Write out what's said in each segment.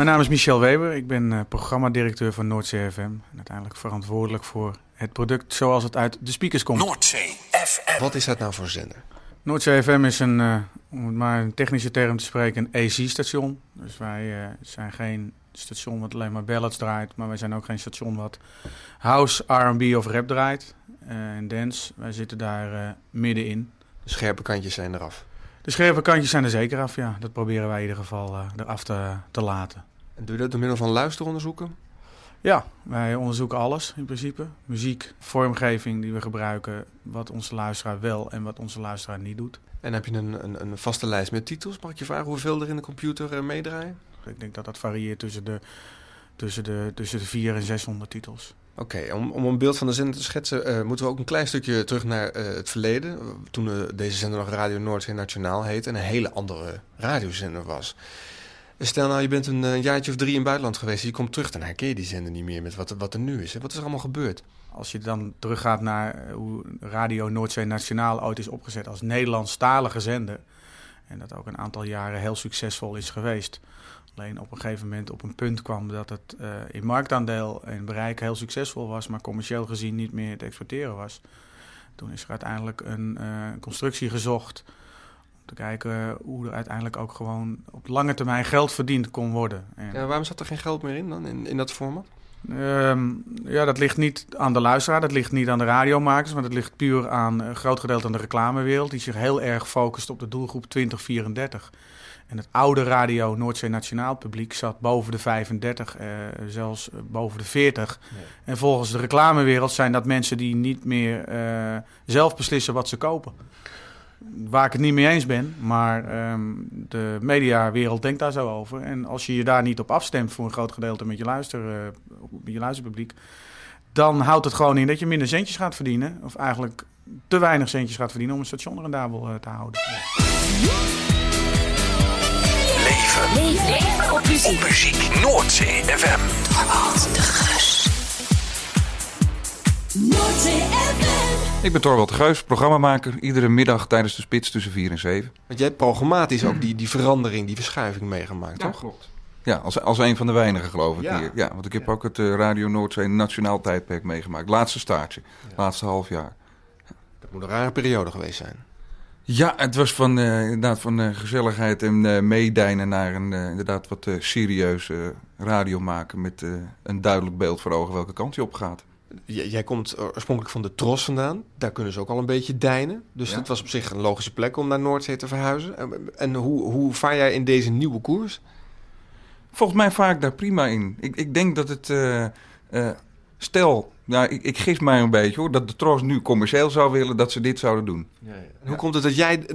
Mijn naam is Michel Weber. Ik ben uh, programmadirecteur van Noordzee FM. En uiteindelijk verantwoordelijk voor het product zoals het uit de speakers komt. Noordzee FM. Wat is dat nou voor zender? Noordzee FM is een, uh, om het maar een technische term te spreken, een AC-station. Dus wij uh, zijn geen station wat alleen maar ballads draait. Maar wij zijn ook geen station wat house, R&B of rap draait. en dance, wij zitten daar middenin. De scherpe kantjes zijn eraf. De scherpe kantjes zijn er zeker af, ja. Dat proberen wij in ieder geval uh, eraf te, te laten. En doe je dat door middel van luisteronderzoeken? Ja, wij onderzoeken alles in principe. Muziek, vormgeving die we gebruiken, wat onze luisteraar wel en wat onze luisteraar niet doet. En heb je een, een, een vaste lijst met titels? Mag ik je vragen hoeveel er in de computer uh, meedraaien? Ik denk dat dat varieert tussen de, tussen de, tussen de 400 en 600 titels. Oké, om, om een beeld van de zender te schetsen, uh, moeten we ook een klein stukje terug naar uh, het verleden. Toen deze zender nog Radio Noordzee Nationaal heette en een hele andere radiozender was. Stel nou, je bent een, een, jaartje of drie in het buitenland geweest. Je komt terug, dan herken je die zender niet meer met wat, wat er nu is. Wat is er allemaal gebeurd? Als je dan teruggaat naar hoe Radio Noordzee Nationaal ooit is opgezet als Nederlandstalige zender. En dat ook een aantal jaren heel succesvol is geweest. Alleen op een gegeven moment op een punt kwam dat het uh, in marktaandeel en bereik heel succesvol was, maar commercieel gezien niet meer te exporteren was. Toen is er uiteindelijk een constructie gezocht te kijken hoe er uiteindelijk ook gewoon op lange termijn geld verdiend kon worden. En ja, waarom zat er geen geld meer in dan, in, in dat format? Um, ja, dat ligt niet aan de luisteraar, dat ligt niet aan de radiomakers, maar dat ligt puur aan een groot gedeelte aan de reclamewereld, die zich heel erg focust op de doelgroep 2034. En het oude radio Noordzee Nationaal publiek zat boven de 35, uh, zelfs boven de 40. Nee. En volgens de reclamewereld zijn dat mensen die niet meer uh, zelf beslissen wat ze kopen. Waar ik het niet mee eens ben, maar um, de mediawereld denkt daar zo over. En als je je daar niet op afstemt voor een groot gedeelte met je, luister, uh, met je luisterpubliek, dan houdt het gewoon in dat je minder centjes gaat verdienen. Of eigenlijk te weinig centjes gaat verdienen om een station rendabel te houden. Ja. Leven. Leven op muziek. Op muziek. Noordzee FM. Torwald de Geus. Noordzee FM. Ik ben Torwald de Geus, programmamaker. Iedere middag tijdens de spits tussen 4 en 7. Want jij hebt programmatisch ook die, die verandering, die verschuiving meegemaakt, ja, toch? klopt. Ja, als, als een van de weinigen geloof ik ja. hier. Ja, want ik heb ja. ook het uh, Radio Noordzee Nationaal Tijdperk meegemaakt. Laatste staartje, ja. laatste half jaar. Dat moet een rare periode geweest zijn. Ja, het was van, uh, inderdaad van uh, gezelligheid en uh, meedijnen naar een inderdaad wat serieuze radio maken met een duidelijk beeld voor ogen welke kant je op gaat. J jij komt oorspronkelijk van de Tros vandaan. Daar kunnen ze ook al een beetje dijnen. Dus ja. dat was op zich een logische plek om naar Noordzee te verhuizen. En hoe, hoe vaar jij in deze nieuwe koers? Volgens mij vaar ik daar prima in. Ik, ik denk dat het... stel, nou, ik, ik gis mij een beetje hoor, dat de Tros nu commercieel zou willen dat ze dit zouden doen. Ja, ja. En hoe komt het dat jij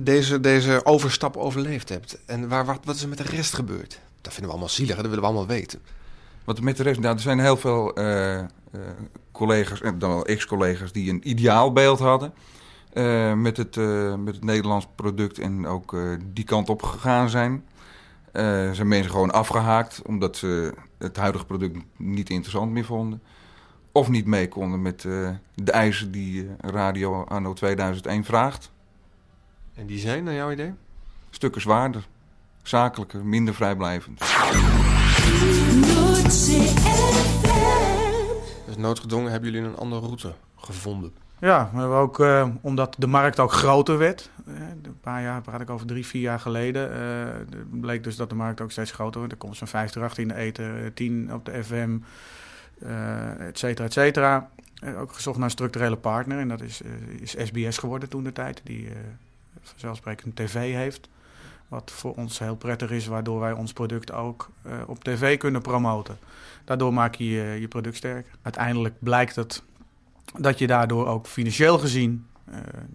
deze, deze overstap overleefd hebt? En waar, wat, wat is er met de rest gebeurd? Dat vinden we allemaal zielig, dat willen we allemaal weten. Wat met de rest, nou, er zijn heel veel uh, uh, collega's, en dan wel ex-collega's, die een ideaalbeeld hadden uh, met, het, met het Nederlands product en ook die kant op gegaan zijn. Zijn mensen gewoon afgehaakt omdat ze het huidige product niet interessant meer vonden of niet mee konden met de eisen die Radio Anno 2001 vraagt. En die zijn, naar jouw idee? Stukken zwaarder, zakelijker, minder vrijblijvend. Dus noodgedwongen hebben jullie een andere route gevonden? Ja, hebben ook, uh, omdat de markt ook groter werd. een paar jaar, praat ik over drie, vier jaar geleden. bleek dus dat de markt ook steeds groter werd. Er komt zo'n 50 in de eten, 10 op de FM uh, et cetera, et cetera. Uh, ook gezocht naar een structurele partner. En dat is, uh, is SBS geworden toen de tijd. Die vanzelfsprekend tv heeft. Wat voor ons heel prettig is, waardoor wij ons product ook op tv kunnen promoten. Daardoor maak je je, je product sterker. Uiteindelijk blijkt het dat je daardoor ook financieel gezien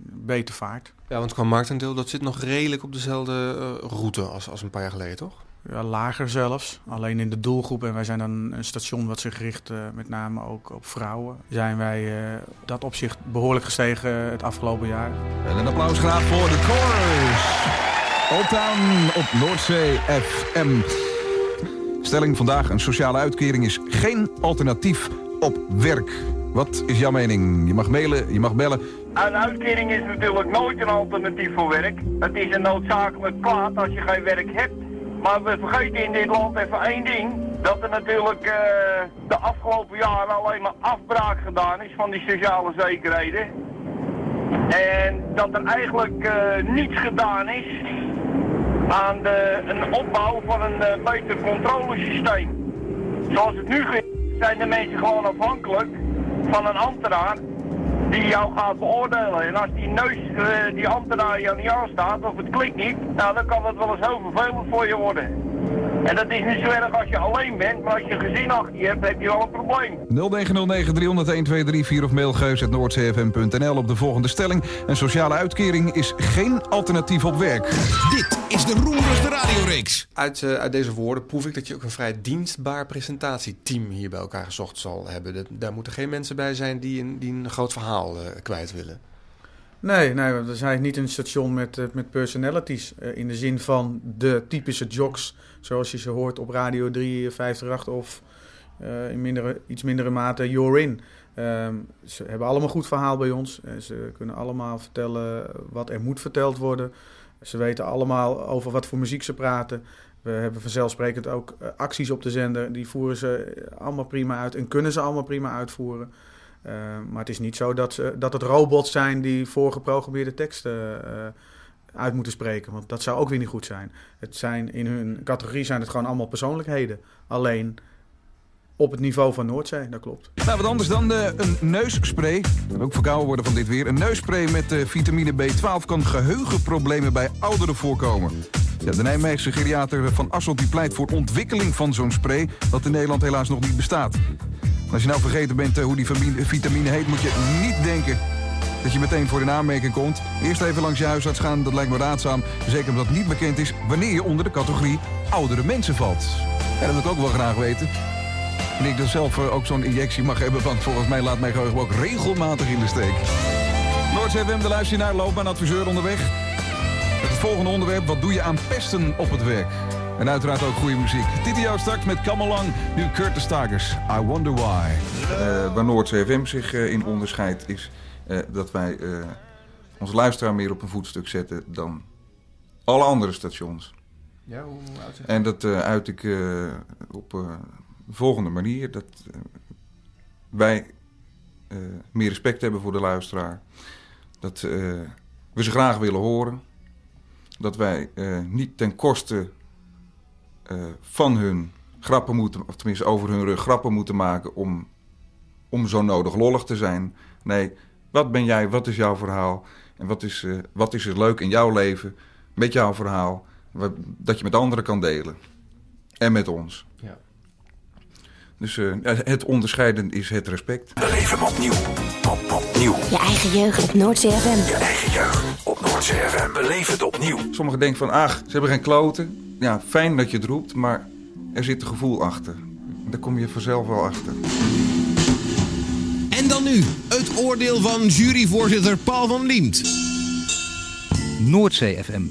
beter vaart. Ja, want qua marktaandeel, dat zit nog redelijk op dezelfde route als, als een paar jaar geleden, toch? Ja, lager zelfs. Alleen in de doelgroep, en wij zijn dan een station wat zich richt uh, met name ook op vrouwen, zijn wij uh, dat opzicht behoorlijk gestegen het afgelopen jaar. En een applaus graag voor de chorus. Town op Noordzee FM. Stelling vandaag, een sociale uitkering is geen alternatief op werk. Wat is jouw mening? Je mag mailen, je mag bellen. Een uitkering is natuurlijk nooit een alternatief voor werk. Het is een noodzakelijk kwaad als je geen werk hebt. Maar we vergeten in dit land even één ding. Dat er natuurlijk de afgelopen jaren alleen maar afbraak gedaan is van die sociale zekerheden. En dat er eigenlijk niets gedaan is aan een opbouw van een beter controlesysteem. Zoals het nu zijn de mensen gewoon afhankelijk van een ambtenaar die jou gaat beoordelen. En als die neus, uh, die ambtenaar jou niet aanstaat of het klikt niet, nou dan kan dat wel eens heel vervelend voor je worden. En dat is niet zo erg als je alleen bent, maar als je gezin achter je hebt, heb je wel een probleem. 0909 of mail noordcfm.nl op de volgende stelling. Een sociale uitkering is geen alternatief op werk. Dit is de Roerende Radioreeks. Uit, uh, uit deze woorden proef ik dat je ook een vrij dienstbaar presentatieteam hier bij elkaar gezocht zal hebben. daar moeten geen mensen bij zijn die een, die een groot verhaal uh, kwijt willen. Nee, nee, we zijn niet een station met, uh, met personalities. in de zin van de typische jocks zoals je ze hoort op Radio 3, 538 of uh, in mindere, iets mindere mate You're In. Um, ze hebben allemaal goed verhaal bij ons. Ze kunnen allemaal vertellen wat er moet verteld worden. Ze weten allemaal over wat voor muziek ze praten. We hebben vanzelfsprekend ook acties op de zender. Die voeren ze allemaal prima uit en kunnen ze allemaal prima uitvoeren. Maar het is niet zo dat, ze, dat het robots zijn die voorgeprogrammeerde teksten uit moeten spreken. Want dat zou ook weer niet goed zijn. Het zijn in hun categorie zijn het gewoon allemaal persoonlijkheden. Alleen op het niveau van Noordzee, dat klopt. Nou, wat anders dan uh, een neusspray. Kan ook verkouden worden van dit weer. Een neusspray met vitamine B12 kan geheugenproblemen bij ouderen voorkomen. Ja, de Nijmeegse geriater Van Asselt die pleit voor ontwikkeling van zo'n spray... dat in Nederland helaas nog niet bestaat. Als je nou vergeten bent uh, hoe die vitamine heet... moet je niet denken dat je meteen voor de aanmerking komt. Eerst even langs je huisarts gaan, dat lijkt me raadzaam. Zeker omdat het niet bekend is wanneer je onder de categorie oudere mensen valt. Ja, dat wil ik ook wel graag weten. En ik dus zelf eh, ook zo'n injectie mag hebben, want volgens mij laat mijn geheugen ook regelmatig in de steek. Noord de luister je naar loopbaanadviseur onderweg. Het volgende onderwerp, wat doe je aan pesten op het werk? En uiteraard ook goede muziek. Titio straks met Kamelang, nu Curtis Tigers. I Wonder Why. Uh, waar Noordse FM zich uh, in onderscheidt is uh, dat wij uh, onze luisteraar meer op een voetstuk zetten dan alle andere stations. Ja, hoe En dat uh, uit ik op de volgende manier. Dat wij meer respect hebben voor de luisteraar. Dat we ze graag willen horen. Dat wij niet ten koste van hun grappen moeten, of tenminste over hun rug grappen moeten maken om, om zo nodig lollig te zijn. Nee, wat ben jij? Wat is jouw verhaal? En wat is, uh, wat is er leuk in jouw leven met jouw verhaal? Wat, dat je met anderen kan delen. En met ons. Ja. Dus uh, het onderscheiden is het respect. Beleef hem opnieuw. Op, opnieuw. Je eigen jeugd op Noordzee FM. Je eigen jeugd op Noordzee FM. Beleef het opnieuw. Sommigen denken van, ach, ze hebben geen kloten. Ja, fijn dat je het roept, maar er zit een gevoel achter. Daar kom je vanzelf wel achter. En dan nu het oordeel van juryvoorzitter Paul van Liemt. Noordzee FM.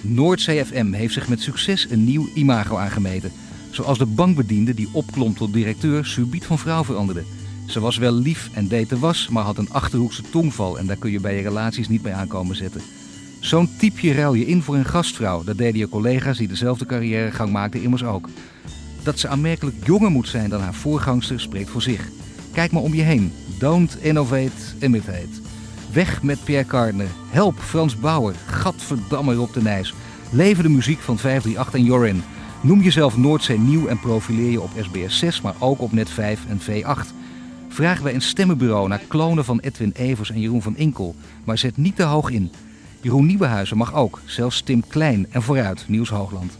Noordzee FM heeft zich met succes een nieuw imago aangemeten. Zoals de bankbediende die opklom tot directeur subiet van vrouw veranderde. Ze was wel lief en deed de was, maar had een achterhoekse tongval en daar kun je bij je relaties niet mee aankomen zetten. Zo'n typje ruil je in voor een gastvrouw. Dat deden je collega's die dezelfde carrièregang maakten immers ook. Dat ze aanmerkelijk jonger moet zijn dan haar voorgangster spreekt voor zich. Kijk maar om je heen. Don't innovate, imitate. Weg met Pierre Cardin. Help Frans Bauer. Gadverdamme Rob de Nijs. Leven de muziek van 538 en Jorin. Noem jezelf Noordzee Nieuw en profileer je op SBS 6, maar ook op Net 5 en V8. Vragen wij een stemmenbureau naar klonen van Edwin Evers en Jeroen van Inkel. Maar zet niet te hoog in. Jeroen Nieuwenhuizen mag ook, zelfs Tim Klein en vooruit, Nieuws Hoogland.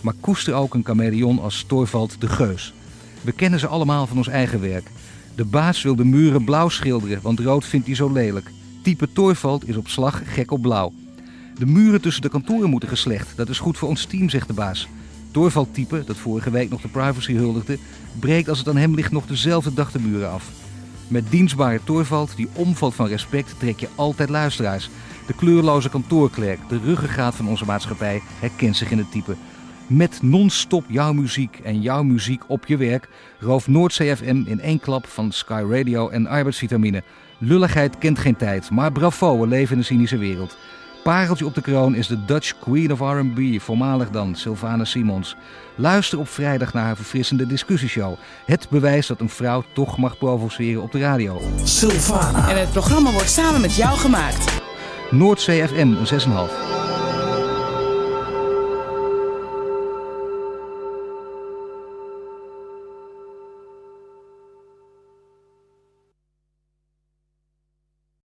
Maar koester ook een chameleon als Torvald de Geus. We kennen ze allemaal van ons eigen werk. De baas wil de muren blauw schilderen, want rood vindt hij zo lelijk. Type Toorvald is op slag gek op blauw. De muren tussen de kantoren moeten geslecht. Dat is goed voor ons team, zegt de baas. Toorvald-type, dat vorige week nog de privacy huldigde, breekt als het aan hem ligt nog dezelfde dag de muren af. Met dienstbare Toorvald, die omvalt van respect, trek je altijd luisteraars. De kleurloze kantoorklerk, de ruggengraat van onze maatschappij, herkent zich in het type. Met non-stop jouw muziek en jouw muziek op je werk rooft Noordzee FM in één klap van Sky Radio en arbeidsvitamine. Lulligheid kent geen tijd, maar bravo, we leven in een cynische wereld. Pareltje op de kroon is de Dutch Queen of R&B, voormalig dan Sylvana Simons. Luister op vrijdag naar haar verfrissende discussieshow. Het bewijs dat een vrouw toch mag provoceren op de radio. Sylvana. En het programma wordt samen met jou gemaakt. Noordzee FM, een 6,5.